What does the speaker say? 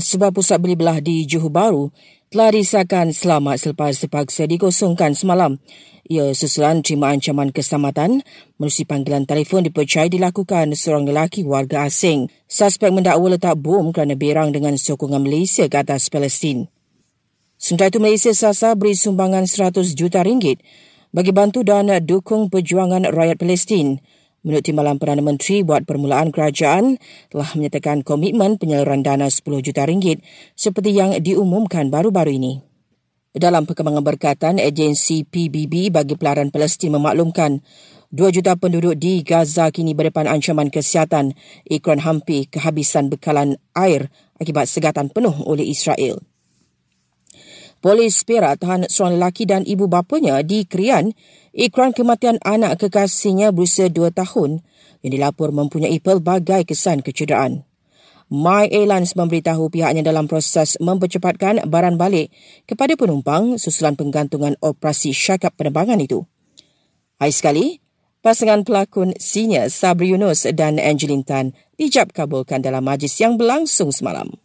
Sebab pusat beli belah di Johor Bahru telah disahkan selamat selepas terpaksa dikosongkan semalam. Ia susulan terima ancaman keselamatan melalui panggilan telefon dipercayai dilakukan seorang lelaki warga asing. Suspek mendakwa letak bom kerana berang dengan sokongan Malaysia ke atas Palestin. Sementara itu Malaysia sasa beri sumbangan 100 juta ringgit bagi bantu dan dukung perjuangan rakyat Palestin. Menurut Timbalan Perdana Menteri buat permulaan kerajaan telah menyatakan komitmen penyaluran dana 10 juta ringgit seperti yang diumumkan baru-baru ini. Dalam perkembangan berkatan, agensi PBB bagi pelaran Palestin memaklumkan 2 juta penduduk di Gaza kini berdepan ancaman kesihatan ikran hampir kehabisan bekalan air akibat segatan penuh oleh Israel. Polis Perak tahan seorang lelaki dan ibu bapanya di Krian ikran kematian anak kekasihnya berusia dua tahun yang dilapor mempunyai pelbagai kesan kecederaan. My Airlines memberitahu pihaknya dalam proses mempercepatkan baran balik kepada penumpang susulan penggantungan operasi syakap penerbangan itu. Hai sekali, pasangan pelakon senior Sabri Yunus dan Angelin Tan dijab kabulkan dalam majlis yang berlangsung semalam.